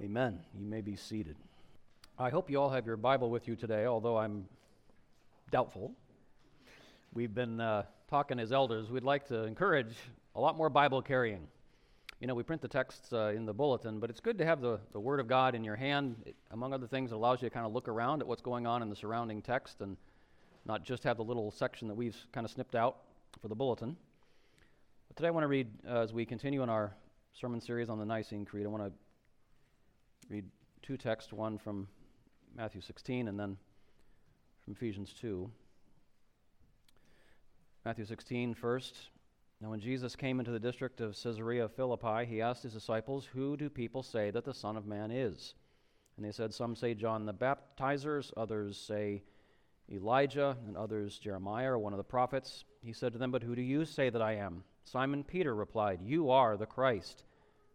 Amen. You may be seated. I hope you all have your Bible with you today, although I'm doubtful. We've been uh, talking as elders. We'd like to encourage a lot more Bible carrying. You know, we print the texts uh, in the bulletin, but it's good to have the, the Word of God in your hand. It, among other things, it allows you to kind of look around at what's going on in the surrounding text and not just have the little section that we've kind of snipped out for the bulletin. But today I want to read, uh, as we continue in our sermon series on the Nicene Creed, I want to read two texts, one from Matthew 16 and then from Ephesians 2. Matthew 16 first. Now, when Jesus came into the district of Caesarea Philippi, he asked his disciples, Who do people say that the Son of Man is? And they said, Some say John the Baptizers, others say Elijah, and others Jeremiah or one of the prophets. He said to them, But who do you say that I am? Simon Peter replied, You are the Christ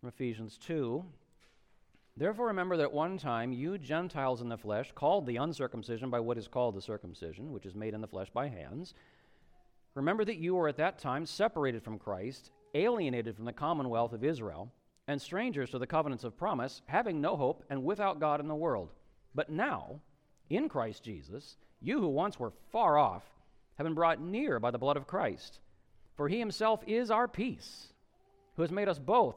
from Ephesians 2. Therefore, remember that one time you Gentiles in the flesh, called the uncircumcision by what is called the circumcision, which is made in the flesh by hands, remember that you were at that time separated from Christ, alienated from the commonwealth of Israel, and strangers to the covenants of promise, having no hope and without God in the world. But now, in Christ Jesus, you who once were far off have been brought near by the blood of Christ. For he himself is our peace, who has made us both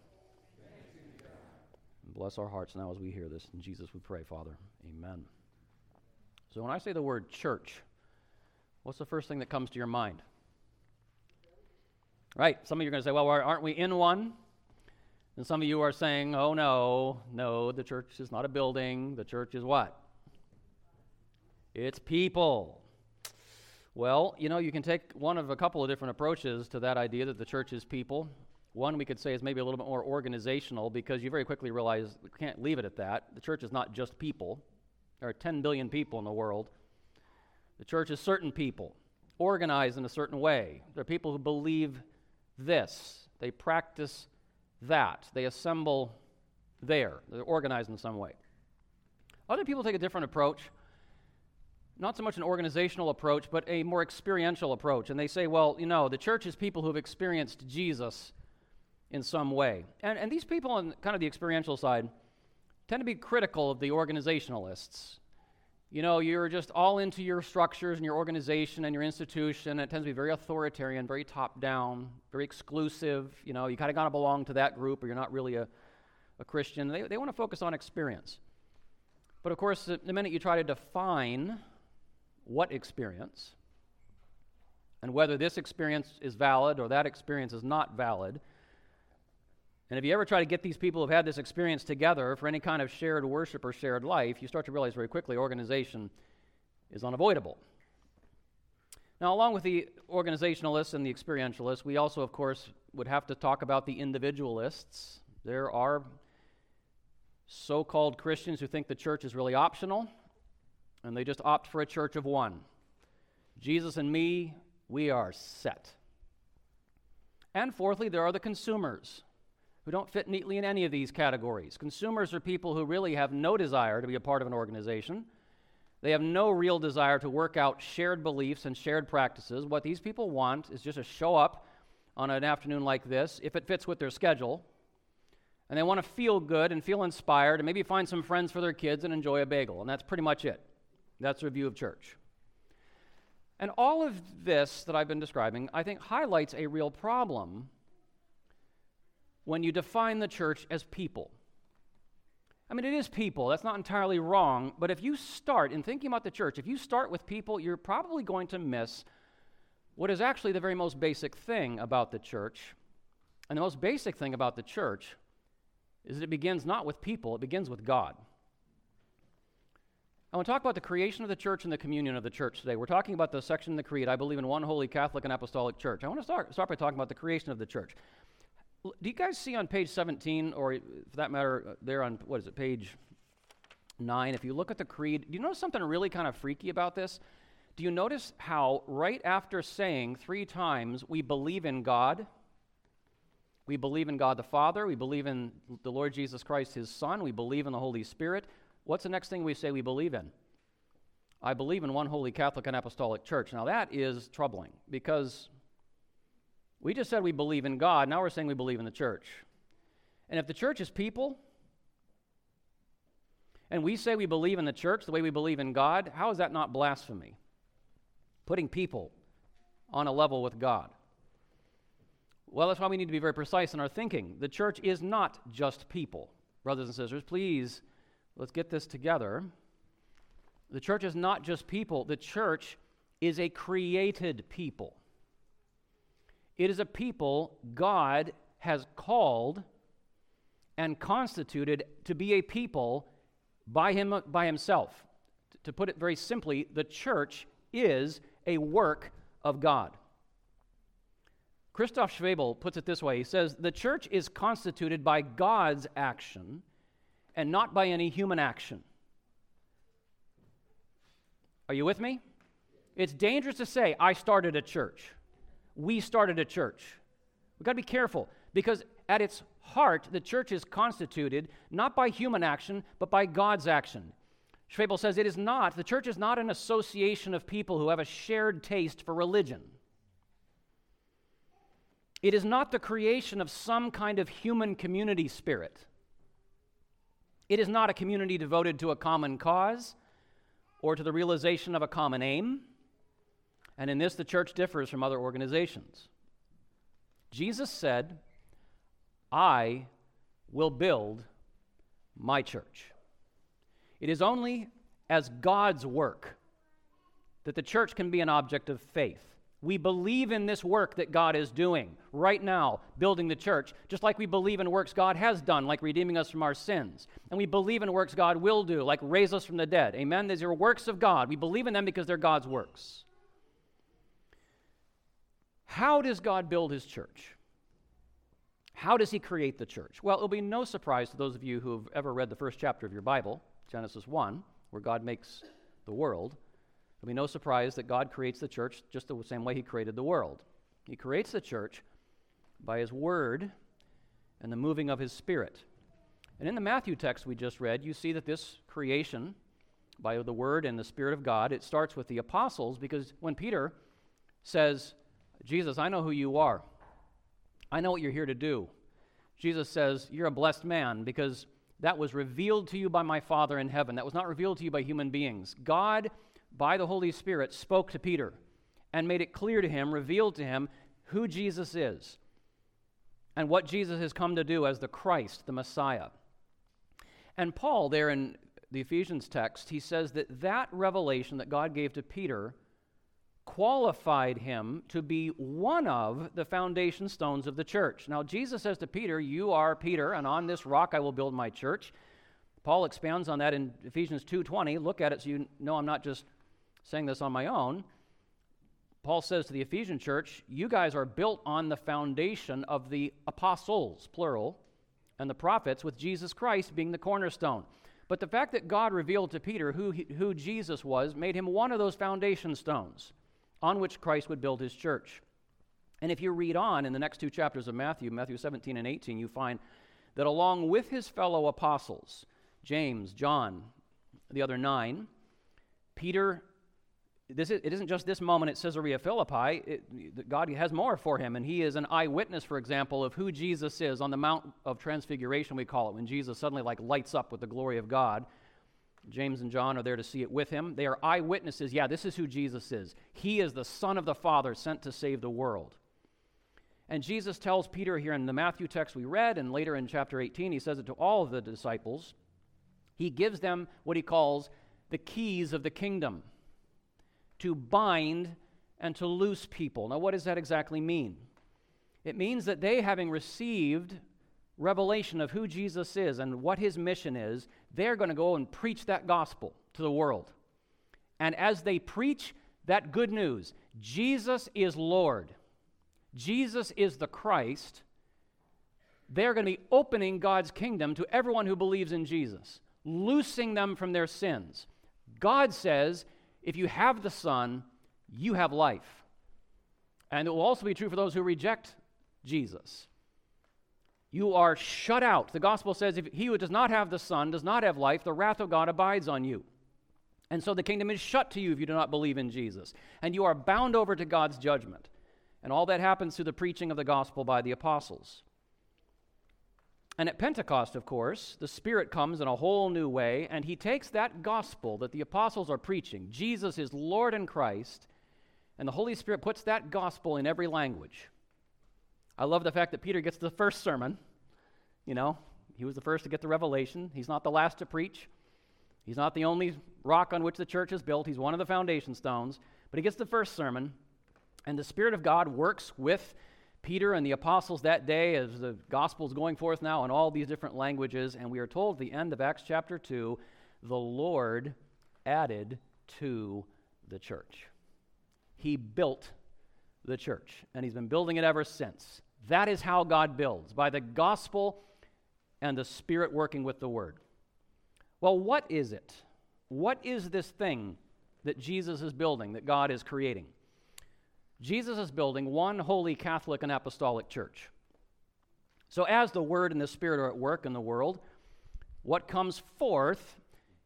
Bless our hearts now as we hear this. In Jesus we pray, Father. Amen. So when I say the word church, what's the first thing that comes to your mind? Right? Some of you are going to say, well, aren't we in one? And some of you are saying, oh, no, no, the church is not a building. The church is what? It's people. Well, you know, you can take one of a couple of different approaches to that idea that the church is people. One we could say is maybe a little bit more organizational because you very quickly realize we can't leave it at that. The church is not just people, there are 10 billion people in the world. The church is certain people, organized in a certain way. There are people who believe this, they practice that, they assemble there, they're organized in some way. Other people take a different approach not so much an organizational approach, but a more experiential approach. And they say, well, you know, the church is people who have experienced Jesus in some way. And, and these people on kind of the experiential side tend to be critical of the organizationalists. You know, you're just all into your structures and your organization and your institution. And it tends to be very authoritarian, very top down, very exclusive. You know, you kind of got to belong to that group or you're not really a, a Christian. They, they want to focus on experience. But of course, the minute you try to define what experience and whether this experience is valid or that experience is not valid, and if you ever try to get these people who've had this experience together for any kind of shared worship or shared life, you start to realize very quickly organization is unavoidable. Now, along with the organizationalists and the experientialists, we also, of course, would have to talk about the individualists. There are so called Christians who think the church is really optional, and they just opt for a church of one. Jesus and me, we are set. And fourthly, there are the consumers who don't fit neatly in any of these categories. Consumers are people who really have no desire to be a part of an organization. They have no real desire to work out shared beliefs and shared practices. What these people want is just to show up on an afternoon like this, if it fits with their schedule, and they want to feel good and feel inspired and maybe find some friends for their kids and enjoy a bagel. And that's pretty much it. That's a view of church. And all of this that I've been describing, I think, highlights a real problem when you define the church as people. I mean, it is people. That's not entirely wrong. But if you start in thinking about the church, if you start with people, you're probably going to miss what is actually the very most basic thing about the church. And the most basic thing about the church is that it begins not with people, it begins with God. I want to talk about the creation of the church and the communion of the church today. We're talking about the section in the Creed. I believe in one holy Catholic and Apostolic Church. I want to start, start by talking about the creation of the church. Do you guys see on page 17, or for that matter, uh, there on, what is it, page 9, if you look at the Creed, do you notice something really kind of freaky about this? Do you notice how, right after saying three times, we believe in God, we believe in God the Father, we believe in the Lord Jesus Christ, his Son, we believe in the Holy Spirit, what's the next thing we say we believe in? I believe in one holy Catholic and Apostolic Church. Now, that is troubling because we just said we believe in God. Now we're saying we believe in the church. And if the church is people, and we say we believe in the church the way we believe in God, how is that not blasphemy? Putting people on a level with God. Well, that's why we need to be very precise in our thinking. The church is not just people. Brothers and sisters, please, let's get this together. The church is not just people, the church is a created people. It is a people God has called and constituted to be a people by, him, by himself. To put it very simply, the church is a work of God. Christoph Schwöbel puts it this way He says, The church is constituted by God's action and not by any human action. Are you with me? It's dangerous to say, I started a church we started a church. We've got to be careful because at its heart, the church is constituted not by human action, but by God's action. Schwöbel says it is not, the church is not an association of people who have a shared taste for religion. It is not the creation of some kind of human community spirit. It is not a community devoted to a common cause or to the realization of a common aim. And in this, the church differs from other organizations. Jesus said, I will build my church. It is only as God's work that the church can be an object of faith. We believe in this work that God is doing right now, building the church, just like we believe in works God has done, like redeeming us from our sins. And we believe in works God will do, like raise us from the dead. Amen? These are works of God. We believe in them because they're God's works. How does God build his church? How does he create the church? Well, it'll be no surprise to those of you who have ever read the first chapter of your Bible, Genesis 1, where God makes the world. It'll be no surprise that God creates the church just the same way he created the world. He creates the church by his word and the moving of his spirit. And in the Matthew text we just read, you see that this creation by the word and the spirit of God, it starts with the apostles because when Peter says, Jesus, I know who you are. I know what you're here to do. Jesus says, You're a blessed man because that was revealed to you by my Father in heaven. That was not revealed to you by human beings. God, by the Holy Spirit, spoke to Peter and made it clear to him, revealed to him who Jesus is and what Jesus has come to do as the Christ, the Messiah. And Paul, there in the Ephesians text, he says that that revelation that God gave to Peter qualified him to be one of the foundation stones of the church. Now, Jesus says to Peter, You are Peter, and on this rock I will build my church. Paul expounds on that in Ephesians 2:20. Look at it so you know I'm not just saying this on my own. Paul says to the Ephesian church, You guys are built on the foundation of the apostles, plural, and the prophets, with Jesus Christ being the cornerstone. But the fact that God revealed to Peter who, he, who Jesus was made him one of those foundation stones on which Christ would build his church. And if you read on in the next two chapters of Matthew, Matthew 17 and 18, you find that along with his fellow apostles, James, John, the other nine, Peter this is, it isn't just this moment at Caesarea Philippi. It, God has more for him, and he is an eyewitness, for example, of who Jesus is on the Mount of Transfiguration, we call it, when Jesus suddenly like lights up with the glory of God. James and John are there to see it with him. They are eyewitnesses. Yeah, this is who Jesus is. He is the Son of the Father sent to save the world. And Jesus tells Peter here in the Matthew text we read, and later in chapter 18, he says it to all of the disciples. He gives them what he calls the keys of the kingdom to bind and to loose people. Now, what does that exactly mean? It means that they, having received revelation of who Jesus is and what his mission is, they're going to go and preach that gospel to the world. And as they preach that good news, Jesus is Lord, Jesus is the Christ, they're going to be opening God's kingdom to everyone who believes in Jesus, loosing them from their sins. God says if you have the Son, you have life. And it will also be true for those who reject Jesus. You are shut out. The gospel says if he who does not have the Son does not have life, the wrath of God abides on you. And so the kingdom is shut to you if you do not believe in Jesus. And you are bound over to God's judgment. And all that happens through the preaching of the gospel by the apostles. And at Pentecost, of course, the Spirit comes in a whole new way, and He takes that gospel that the apostles are preaching Jesus is Lord and Christ, and the Holy Spirit puts that gospel in every language. I love the fact that Peter gets the first sermon. You know, he was the first to get the revelation. He's not the last to preach. He's not the only rock on which the church is built. He's one of the foundation stones. But he gets the first sermon, and the Spirit of God works with Peter and the apostles that day as the gospel is going forth now in all these different languages. And we are told at the end of Acts chapter 2 the Lord added to the church. He built the church, and He's been building it ever since. That is how God builds by the gospel and the Spirit working with the Word. Well, what is it? What is this thing that Jesus is building, that God is creating? Jesus is building one holy Catholic and apostolic church. So, as the Word and the Spirit are at work in the world, what comes forth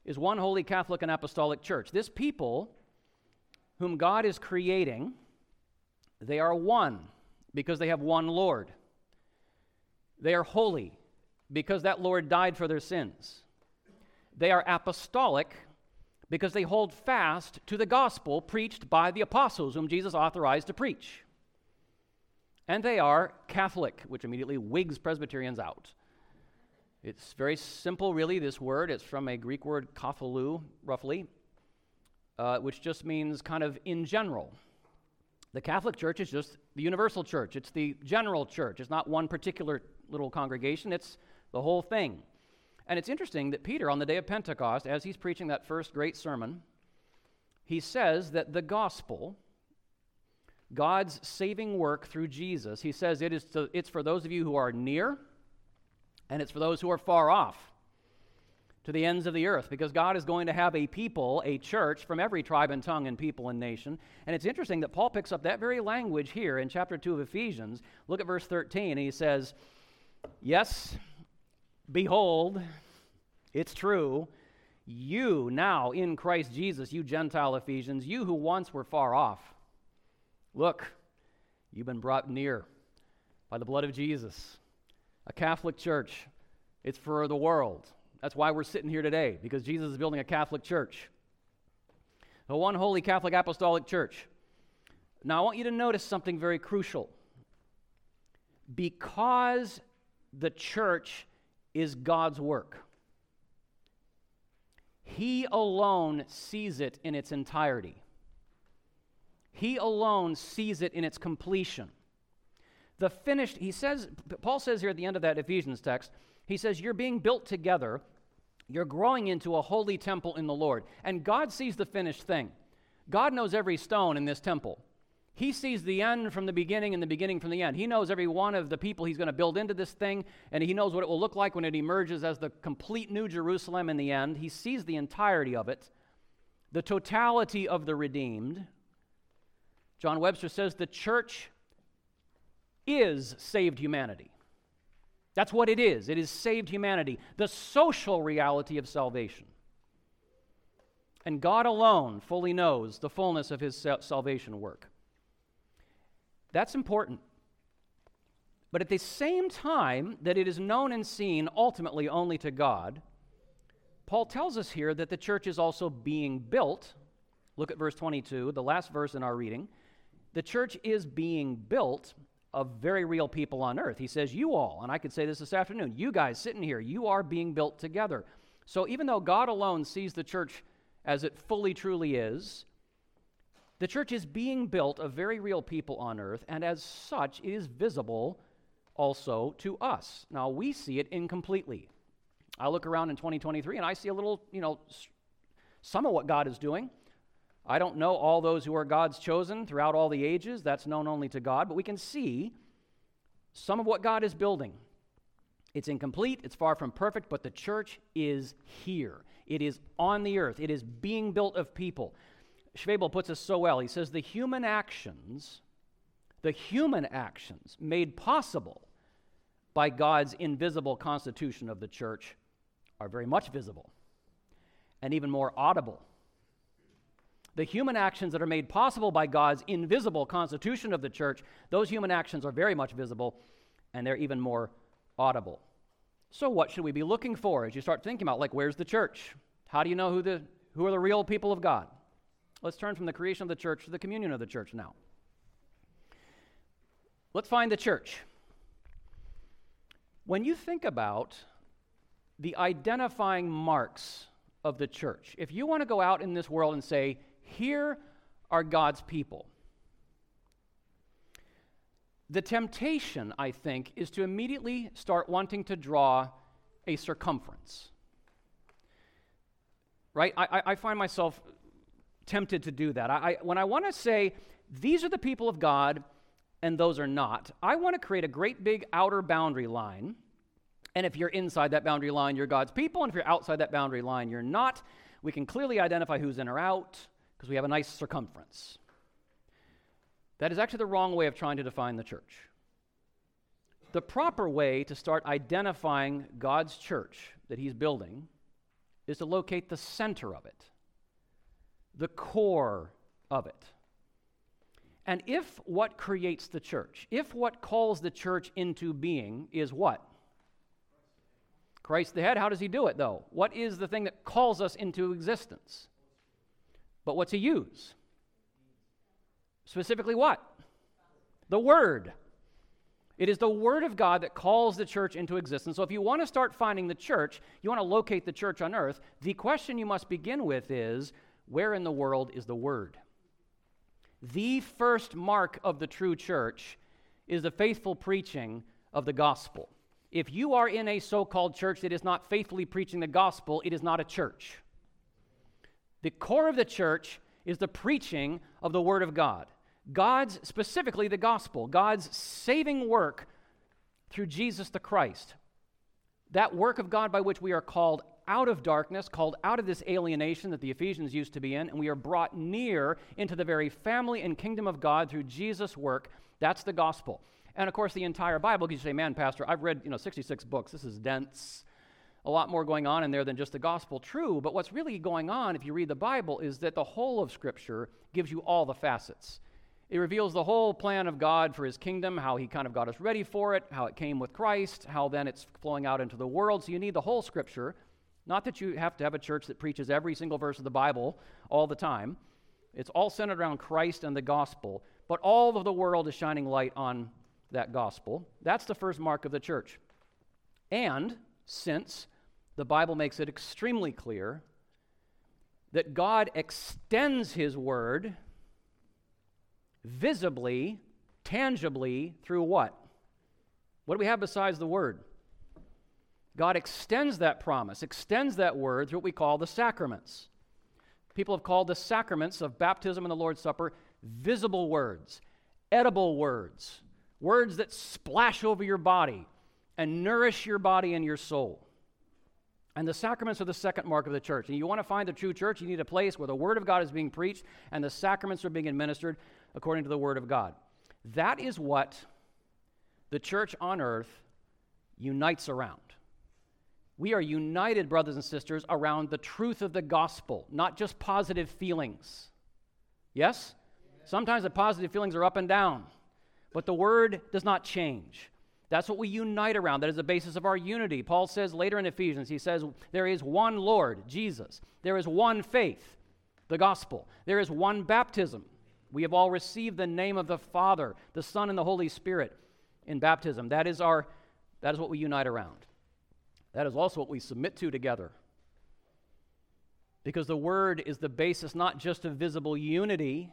is one holy Catholic and apostolic church. This people, whom God is creating, they are one because they have one Lord. They are holy because that Lord died for their sins. They are apostolic because they hold fast to the gospel preached by the apostles whom Jesus authorized to preach. And they are Catholic, which immediately wigs Presbyterians out. It's very simple, really, this word. It's from a Greek word, katholou, roughly, uh, which just means kind of in general. The Catholic Church is just the universal church, it's the general church. It's not one particular little congregation, it's the whole thing. And it's interesting that Peter, on the day of Pentecost, as he's preaching that first great sermon, he says that the gospel, God's saving work through Jesus, he says it is to, it's for those of you who are near and it's for those who are far off to the ends of the earth because God is going to have a people, a church from every tribe and tongue and people and nation. And it's interesting that Paul picks up that very language here in chapter 2 of Ephesians. Look at verse 13, and he says, Yes, Behold, it's true. You now in Christ Jesus, you Gentile Ephesians, you who once were far off, look, you've been brought near by the blood of Jesus. A Catholic church, it's for the world. That's why we're sitting here today, because Jesus is building a Catholic church. The one holy Catholic apostolic church. Now, I want you to notice something very crucial. Because the church is God's work. He alone sees it in its entirety. He alone sees it in its completion. The finished, he says, Paul says here at the end of that Ephesians text, he says, You're being built together, you're growing into a holy temple in the Lord. And God sees the finished thing. God knows every stone in this temple. He sees the end from the beginning and the beginning from the end. He knows every one of the people he's going to build into this thing, and he knows what it will look like when it emerges as the complete New Jerusalem in the end. He sees the entirety of it, the totality of the redeemed. John Webster says the church is saved humanity. That's what it is. It is saved humanity, the social reality of salvation. And God alone fully knows the fullness of his salvation work. That's important. But at the same time that it is known and seen ultimately only to God, Paul tells us here that the church is also being built. Look at verse 22, the last verse in our reading. The church is being built of very real people on earth. He says, You all, and I could say this this afternoon, you guys sitting here, you are being built together. So even though God alone sees the church as it fully truly is, the church is being built of very real people on earth, and as such, it is visible also to us. Now, we see it incompletely. I look around in 2023 and I see a little, you know, some of what God is doing. I don't know all those who are God's chosen throughout all the ages. That's known only to God. But we can see some of what God is building. It's incomplete, it's far from perfect, but the church is here. It is on the earth, it is being built of people. Schwöbel puts it so well. He says, The human actions, the human actions made possible by God's invisible constitution of the church are very much visible and even more audible the human actions that are made possible by God's invisible constitution of the church, those human actions are very much visible and they're even more audible. So, what should we be looking for as you start thinking about, like, where's the church? How do you know who, the, who are the real people of God? Let's turn from the creation of the church to the communion of the church now. Let's find the church. When you think about the identifying marks of the church, if you want to go out in this world and say, here are God's people. The temptation, I think, is to immediately start wanting to draw a circumference. Right? I, I find myself tempted to do that. I, when I want to say, these are the people of God and those are not, I want to create a great big outer boundary line. And if you're inside that boundary line, you're God's people. And if you're outside that boundary line, you're not. We can clearly identify who's in or out because we have a nice circumference. That is actually the wrong way of trying to define the church. The proper way to start identifying God's church that He's building is to locate the center of it, the core of it. And if what creates the church, if what calls the church into being is what? Christ the head, how does he do it though? What is the thing that calls us into existence? But what to use? Specifically, what? The Word. It is the Word of God that calls the church into existence. So, if you want to start finding the church, you want to locate the church on earth, the question you must begin with is where in the world is the Word? The first mark of the true church is the faithful preaching of the gospel. If you are in a so called church that is not faithfully preaching the gospel, it is not a church. The core of the church is the preaching of the Word of God. God's, specifically the gospel, God's saving work through Jesus the Christ. That work of God by which we are called out of darkness, called out of this alienation that the Ephesians used to be in, and we are brought near into the very family and kingdom of God through Jesus' work. That's the gospel. And of course, the entire Bible, you say, man, Pastor, I've read, you know, 66 books. This is dense a lot more going on in there than just the gospel true. But what's really going on, if you read the Bible, is that the whole of Scripture gives you all the facets. It reveals the whole plan of God for his kingdom, how he kind of got us ready for it, how it came with Christ, how then it's flowing out into the world. So you need the whole Scripture. Not that you have to have a church that preaches every single verse of the Bible all the time. It's all centered around Christ and the gospel, but all of the world is shining light on that gospel. That's the first mark of the church. And since the Bible makes it extremely clear that God extends His Word visibly, tangibly, through what? What do we have besides the Word? God extends that promise, extends that word through what we call the sacraments. People have called the sacraments of baptism and the Lord's Supper visible words, edible words, words that splash over your body and nourish your body and your soul. And the sacraments are the second mark of the church. And you want to find the true church, you need a place where the Word of God is being preached and the sacraments are being administered according to the Word of God. That is what the church on earth unites around. We are united, brothers and sisters, around the truth of the gospel, not just positive feelings. Yes? Sometimes the positive feelings are up and down, but the word does not change. That's what we unite around. That is the basis of our unity. Paul says later in Ephesians, he says, There is one Lord, Jesus. There is one faith, the gospel. There is one baptism. We have all received the name of the Father, the Son, and the Holy Spirit in baptism. That is, our, that is what we unite around. That is also what we submit to together. Because the Word is the basis not just of visible unity,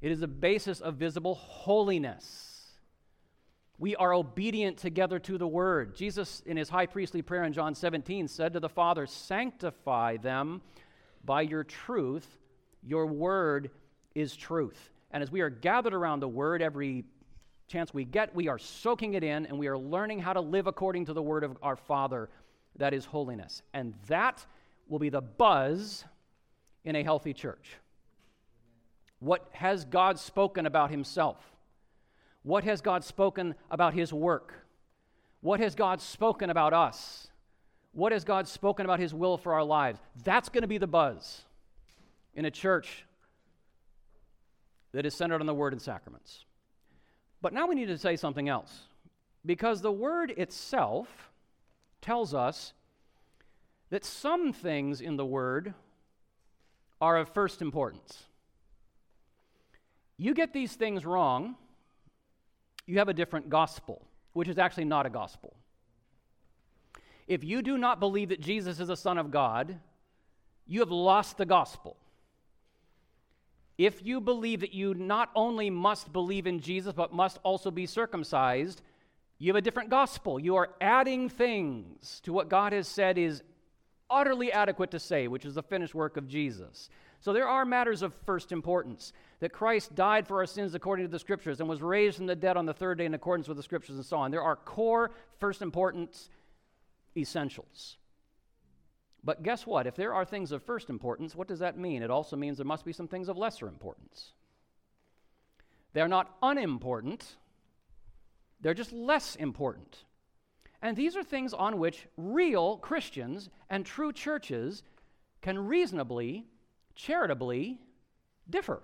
it is the basis of visible holiness. We are obedient together to the word. Jesus, in his high priestly prayer in John 17, said to the Father, Sanctify them by your truth. Your word is truth. And as we are gathered around the word every chance we get, we are soaking it in and we are learning how to live according to the word of our Father, that is holiness. And that will be the buzz in a healthy church. What has God spoken about himself? What has God spoken about his work? What has God spoken about us? What has God spoken about his will for our lives? That's going to be the buzz in a church that is centered on the word and sacraments. But now we need to say something else. Because the word itself tells us that some things in the word are of first importance. You get these things wrong, you have a different gospel, which is actually not a gospel. If you do not believe that Jesus is the Son of God, you have lost the gospel. If you believe that you not only must believe in Jesus, but must also be circumcised, you have a different gospel. You are adding things to what God has said is utterly adequate to say, which is the finished work of Jesus. So there are matters of first importance that Christ died for our sins according to the Scriptures and was raised from the dead on the third day in accordance with the Scriptures and so on. There are core, first importance essentials. But guess what? If there are things of first importance, what does that mean? It also means there must be some things of lesser importance. They're not unimportant, they're just less important. And these are things on which real Christians and true churches can reasonably, charitably differ.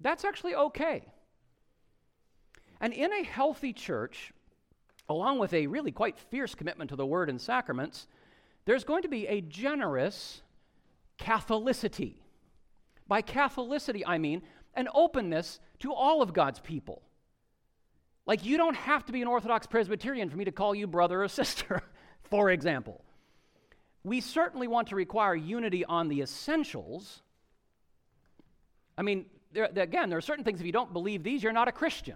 That's actually okay. And in a healthy church, along with a really quite fierce commitment to the word and sacraments, there's going to be a generous Catholicity. By Catholicity, I mean an openness to all of God's people. Like, you don't have to be an Orthodox Presbyterian for me to call you brother or sister, for example. We certainly want to require unity on the essentials. I mean, there, again, there are certain things, if you don't believe these, you're not a Christian.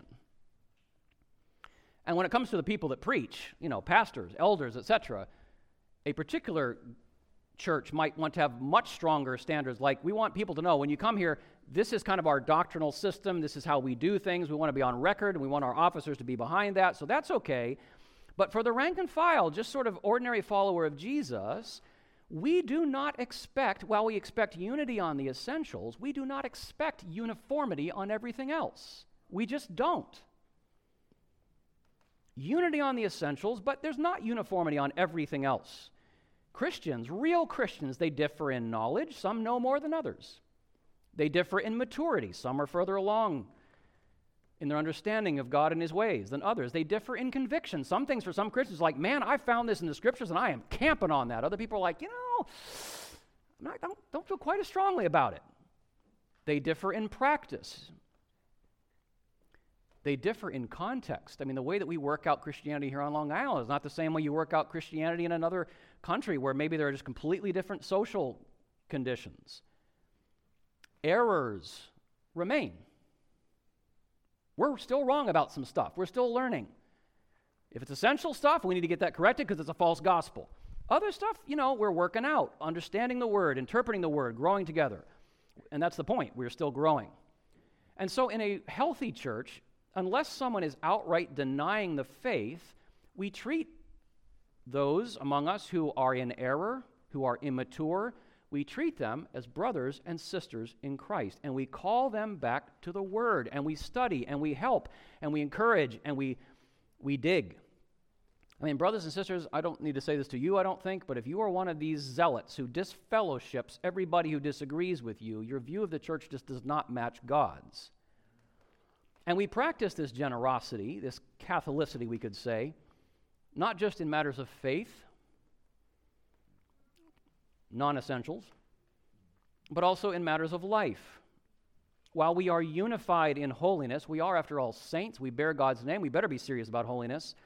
And when it comes to the people that preach, you know, pastors, elders, etc., a particular church might want to have much stronger standards. Like, we want people to know when you come here, this is kind of our doctrinal system. This is how we do things. We want to be on record, and we want our officers to be behind that. So that's okay. But for the rank and file, just sort of ordinary follower of Jesus, we do not expect, while we expect unity on the essentials, we do not expect uniformity on everything else. We just don't unity on the essentials, but there's not uniformity on everything else. Christians, real Christians, they differ in knowledge. Some know more than others. They differ in maturity. Some are further along in their understanding of God and His ways than others. They differ in conviction. Some things for some Christians, like, man, I found this in the scriptures and I am camping on that. Other people are like, you know, I don't, don't feel quite as strongly about it. They differ in practice. They differ in context. I mean, the way that we work out Christianity here on Long Island is not the same way you work out Christianity in another country where maybe there are just completely different social conditions. Errors remain. We're still wrong about some stuff, we're still learning. If it's essential stuff, we need to get that corrected because it's a false gospel. Other stuff, you know, we're working out, understanding the word, interpreting the word, growing together. And that's the point. We're still growing. And so, in a healthy church, unless someone is outright denying the faith, we treat those among us who are in error, who are immature, we treat them as brothers and sisters in Christ. And we call them back to the Word, and we study, and we help, and we encourage, and we, we dig. I mean, brothers and sisters, I don't need to say this to you, I don't think, but if you are one of these zealots who disfellowships everybody who disagrees with you, your view of the church just does not match God's. And we practice this generosity, this Catholicity, we could say, not just in matters of faith, non essentials, but also in matters of life. While we are unified in holiness, we are, after all, saints. We bear God's name. We better be serious about holiness.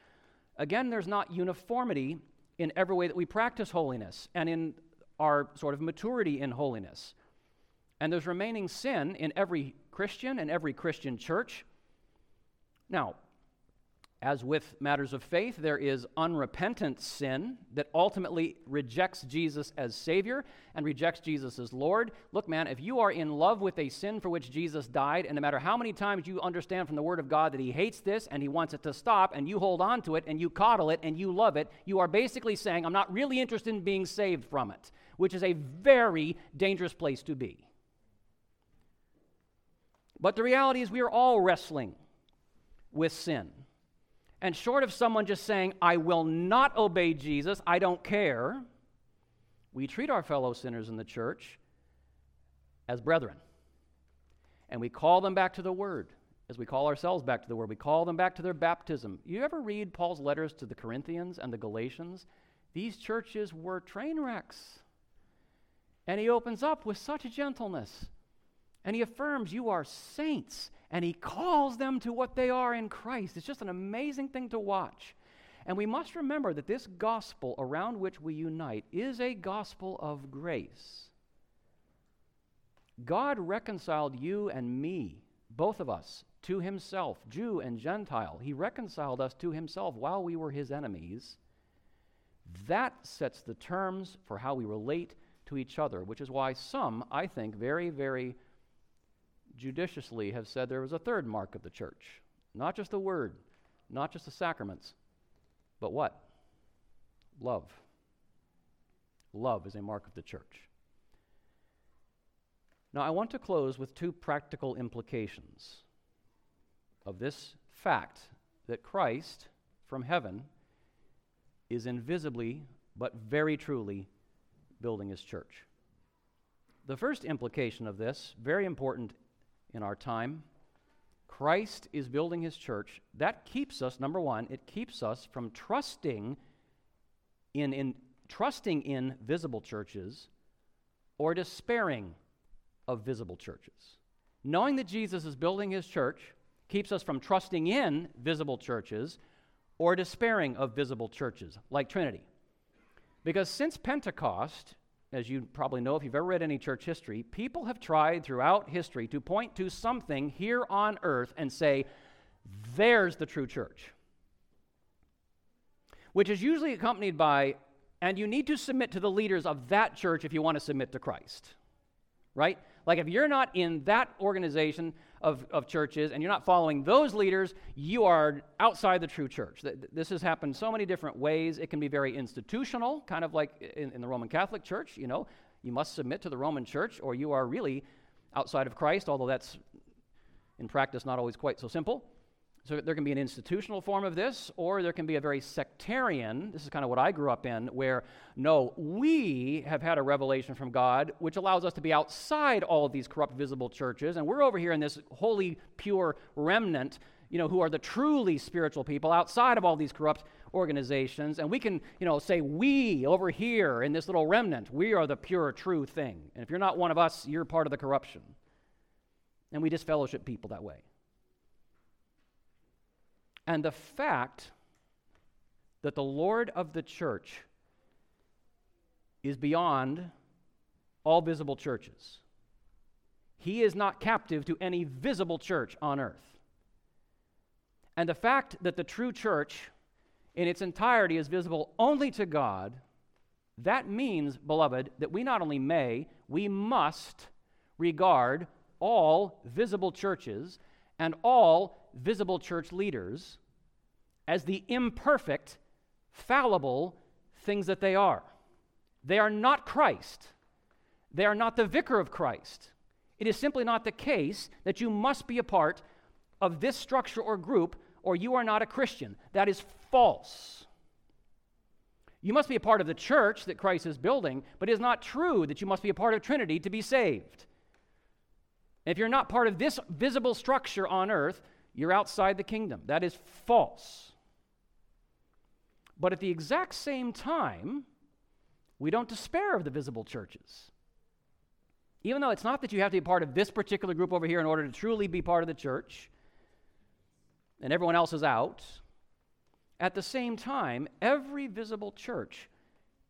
Again, there's not uniformity in every way that we practice holiness and in our sort of maturity in holiness. And there's remaining sin in every Christian and every Christian church. Now, as with matters of faith, there is unrepentant sin that ultimately rejects Jesus as Savior and rejects Jesus as Lord. Look, man, if you are in love with a sin for which Jesus died, and no matter how many times you understand from the Word of God that He hates this and He wants it to stop, and you hold on to it and you coddle it and you love it, you are basically saying, I'm not really interested in being saved from it, which is a very dangerous place to be. But the reality is, we are all wrestling with sin. And short of someone just saying, I will not obey Jesus, I don't care, we treat our fellow sinners in the church as brethren. And we call them back to the Word, as we call ourselves back to the Word. We call them back to their baptism. You ever read Paul's letters to the Corinthians and the Galatians? These churches were train wrecks. And he opens up with such gentleness. And he affirms, You are saints and he calls them to what they are in Christ. It's just an amazing thing to watch. And we must remember that this gospel around which we unite is a gospel of grace. God reconciled you and me, both of us, to himself, Jew and Gentile. He reconciled us to himself while we were his enemies. That sets the terms for how we relate to each other, which is why some, I think, very, very judiciously have said there was a third mark of the church not just the word, not just the sacraments, but what? Love. Love is a mark of the church. Now, I want to close with two practical implications of this fact that Christ from heaven is invisibly but very truly building his church. The first implication of this, very important in our time. Christ is building his church. That keeps us, number one, it keeps us from trusting in, in trusting in visible churches or despairing of visible churches. Knowing that Jesus is building his church keeps us from trusting in visible churches or despairing of visible churches, like Trinity. Because since Pentecost, as you probably know if you've ever read any church history, people have tried throughout history to point to something here on earth and say, there's the true church. Which is usually accompanied by, and you need to submit to the leaders of that church if you want to submit to Christ. Right? Like if you're not in that organization, of, of churches and you're not following those leaders, you are outside the true church. This has happened so many different ways. It can be very institutional, kind of like in, in the Roman Catholic Church. You know, you must submit to the Roman Church or you are really outside of Christ, although that's in practice not always quite so simple. So there can be an institutional form of this, or there can be a very sectarian, this is kind of what I grew up in, where no, we have had a revelation from God which allows us to be outside all of these corrupt visible churches, and we're over here in this holy, pure remnant, you know, who are the truly spiritual people outside of all these corrupt organizations, and we can, you know, say we over here in this little remnant, we are the pure, true thing. And if you're not one of us, you're part of the corruption. And we disfellowship people that way. And the fact that the Lord of the church is beyond all visible churches. He is not captive to any visible church on earth. And the fact that the true church in its entirety is visible only to God, that means, beloved, that we not only may, we must regard all visible churches and all visible church leaders as the imperfect, fallible things that they are. They are not Christ. They are not the vicar of Christ. It is simply not the case that you must be a part of this structure or group or you are not a Christian. That is false. You must be a part of the church that Christ is building, but it is not true that you must be a part of Trinity to be saved. If you're not part of this visible structure on earth, you're outside the kingdom. That is false. But at the exact same time, we don't despair of the visible churches. Even though it's not that you have to be part of this particular group over here in order to truly be part of the church, and everyone else is out, at the same time, every visible church,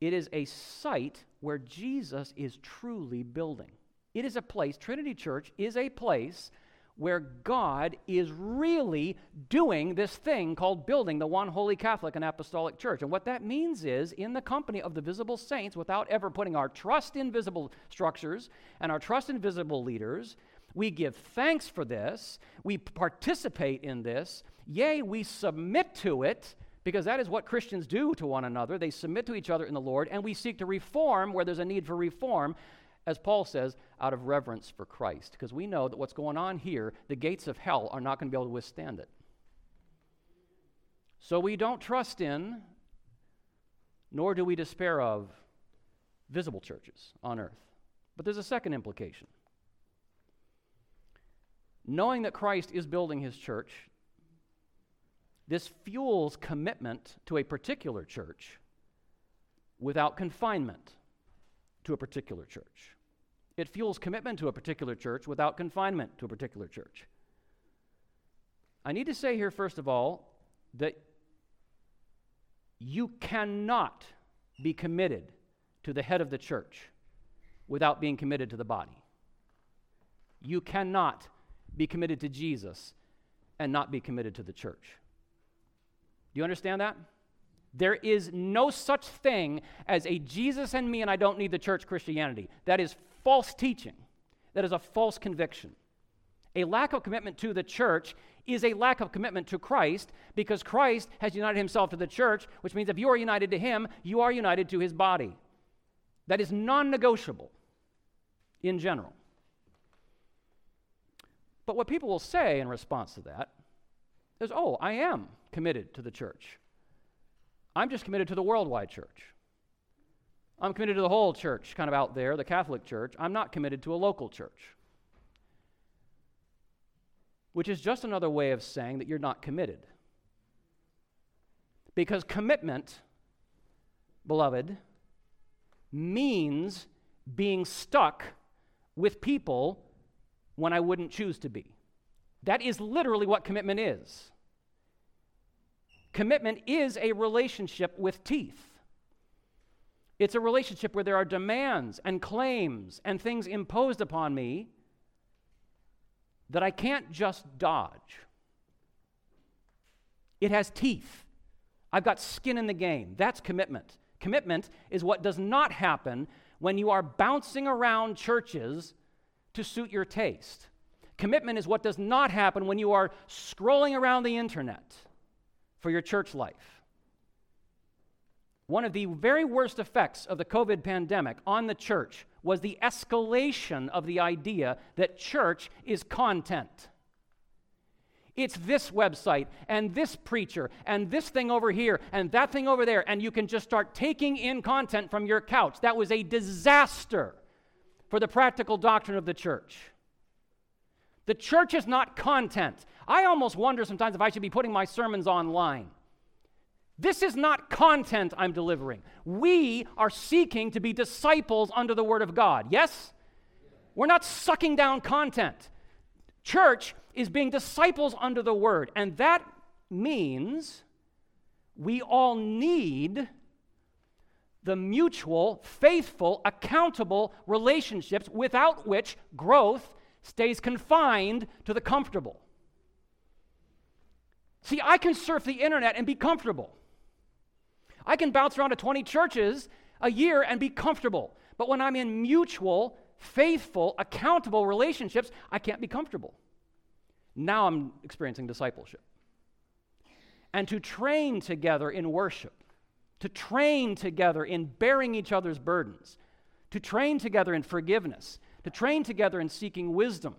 it is a site where Jesus is truly building. It is a place, Trinity Church is a place where God is really doing this thing called building the one holy Catholic and Apostolic Church. And what that means is, in the company of the visible saints, without ever putting our trust in visible structures and our trust in visible leaders, we give thanks for this, we participate in this, yea, we submit to it. Because that is what Christians do to one another. They submit to each other in the Lord, and we seek to reform where there's a need for reform as Paul says, out of reverence for Christ, because we know that what's going on here, the gates of hell are not going to be able to withstand it. So we don't trust in, nor do we despair of, visible churches on earth. But there's a second implication. Knowing that Christ is building his church, this fuels commitment to a particular church without confinement to a particular church. It fuels commitment to a particular church without confinement to a particular church. I need to say here, first of all, that you cannot be committed to the head of the church without being committed to the body. You cannot be committed to Jesus and not be committed to the church. Do you understand that? There is no such thing as a Jesus and me and I don't need the church Christianity. That is false teaching. That is a false conviction. A lack of commitment to the church is a lack of commitment to Christ because Christ has united himself to the church, which means if you are united to him, you are united to his body. That is non negotiable in general. But what people will say in response to that is, oh, I am committed to the church. I'm just committed to the worldwide church. I'm committed to the whole church, kind of out there, the Catholic Church. I'm not committed to a local church. Which is just another way of saying that you're not committed. Because commitment, beloved, means being stuck with people when I wouldn't choose to be. That is literally what commitment is. Commitment is a relationship with teeth. It's a relationship where there are demands and claims and things imposed upon me that I can't just dodge. It has teeth. I've got skin in the game. That's commitment. Commitment is what does not happen when you are bouncing around churches to suit your taste. Commitment is what does not happen when you are scrolling around the internet for your church life. One of the very worst effects of the COVID pandemic on the church was the escalation of the idea that church is content. It's this website and this preacher and this thing over here and that thing over there, and you can just start taking in content from your couch. That was a disaster for the practical doctrine of the church. The church is not content. I almost wonder sometimes if I should be putting my sermons online. This is not content I'm delivering. We are seeking to be disciples under the Word of God. Yes? We're not sucking down content. Church is being disciples under the Word, and that means we all need the mutual, faithful, accountable relationships without which growth stays confined to the comfortable. See, I can surf the internet and be comfortable. I can bounce around to 20 churches a year and be comfortable. But when I'm in mutual, faithful, accountable relationships, I can't be comfortable. Now I'm experiencing discipleship. And to train together in worship, to train together in bearing each other's burdens, to train together in forgiveness, to train together in seeking wisdom,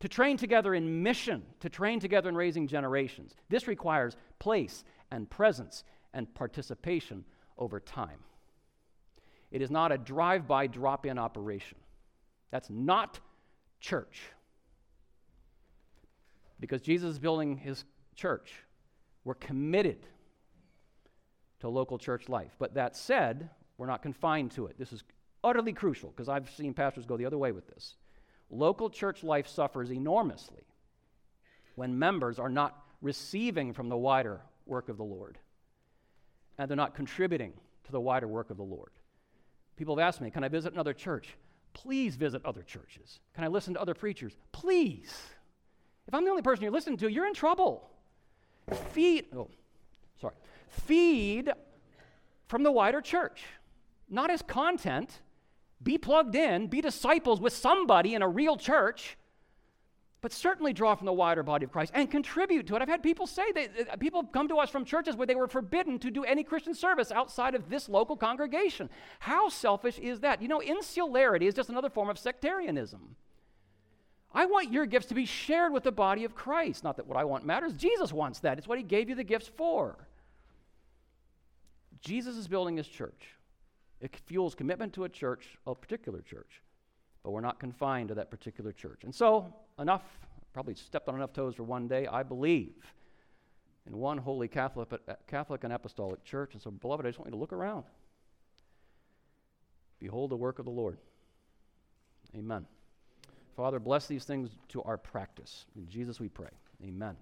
to train together in mission, to train together in raising generations. This requires place and presence and participation over time. It is not a drive by, drop in operation. That's not church. Because Jesus is building his church, we're committed to local church life. But that said, we're not confined to it. This is utterly crucial because I've seen pastors go the other way with this. Local church life suffers enormously when members are not receiving from the wider work of the Lord and they're not contributing to the wider work of the Lord. People have asked me, Can I visit another church? Please visit other churches. Can I listen to other preachers? Please. If I'm the only person you're listening to, you're in trouble. Feed, oh, sorry. Feed from the wider church, not as content. Be plugged in, be disciples with somebody in a real church, but certainly draw from the wider body of Christ and contribute to it. I've had people say that uh, people come to us from churches where they were forbidden to do any Christian service outside of this local congregation. How selfish is that? You know, insularity is just another form of sectarianism. I want your gifts to be shared with the body of Christ. Not that what I want matters. Jesus wants that. It's what he gave you the gifts for. Jesus is building his church. It fuels commitment to a church, a particular church but we're not confined to that particular church. And so, enough, probably stepped on enough toes for one day. I believe in one holy Catholic, Catholic and Apostolic church. And so, beloved, I just want you to look around. Behold the work of the Lord. Amen. Father, bless these things to our practice. In Jesus we pray. Amen.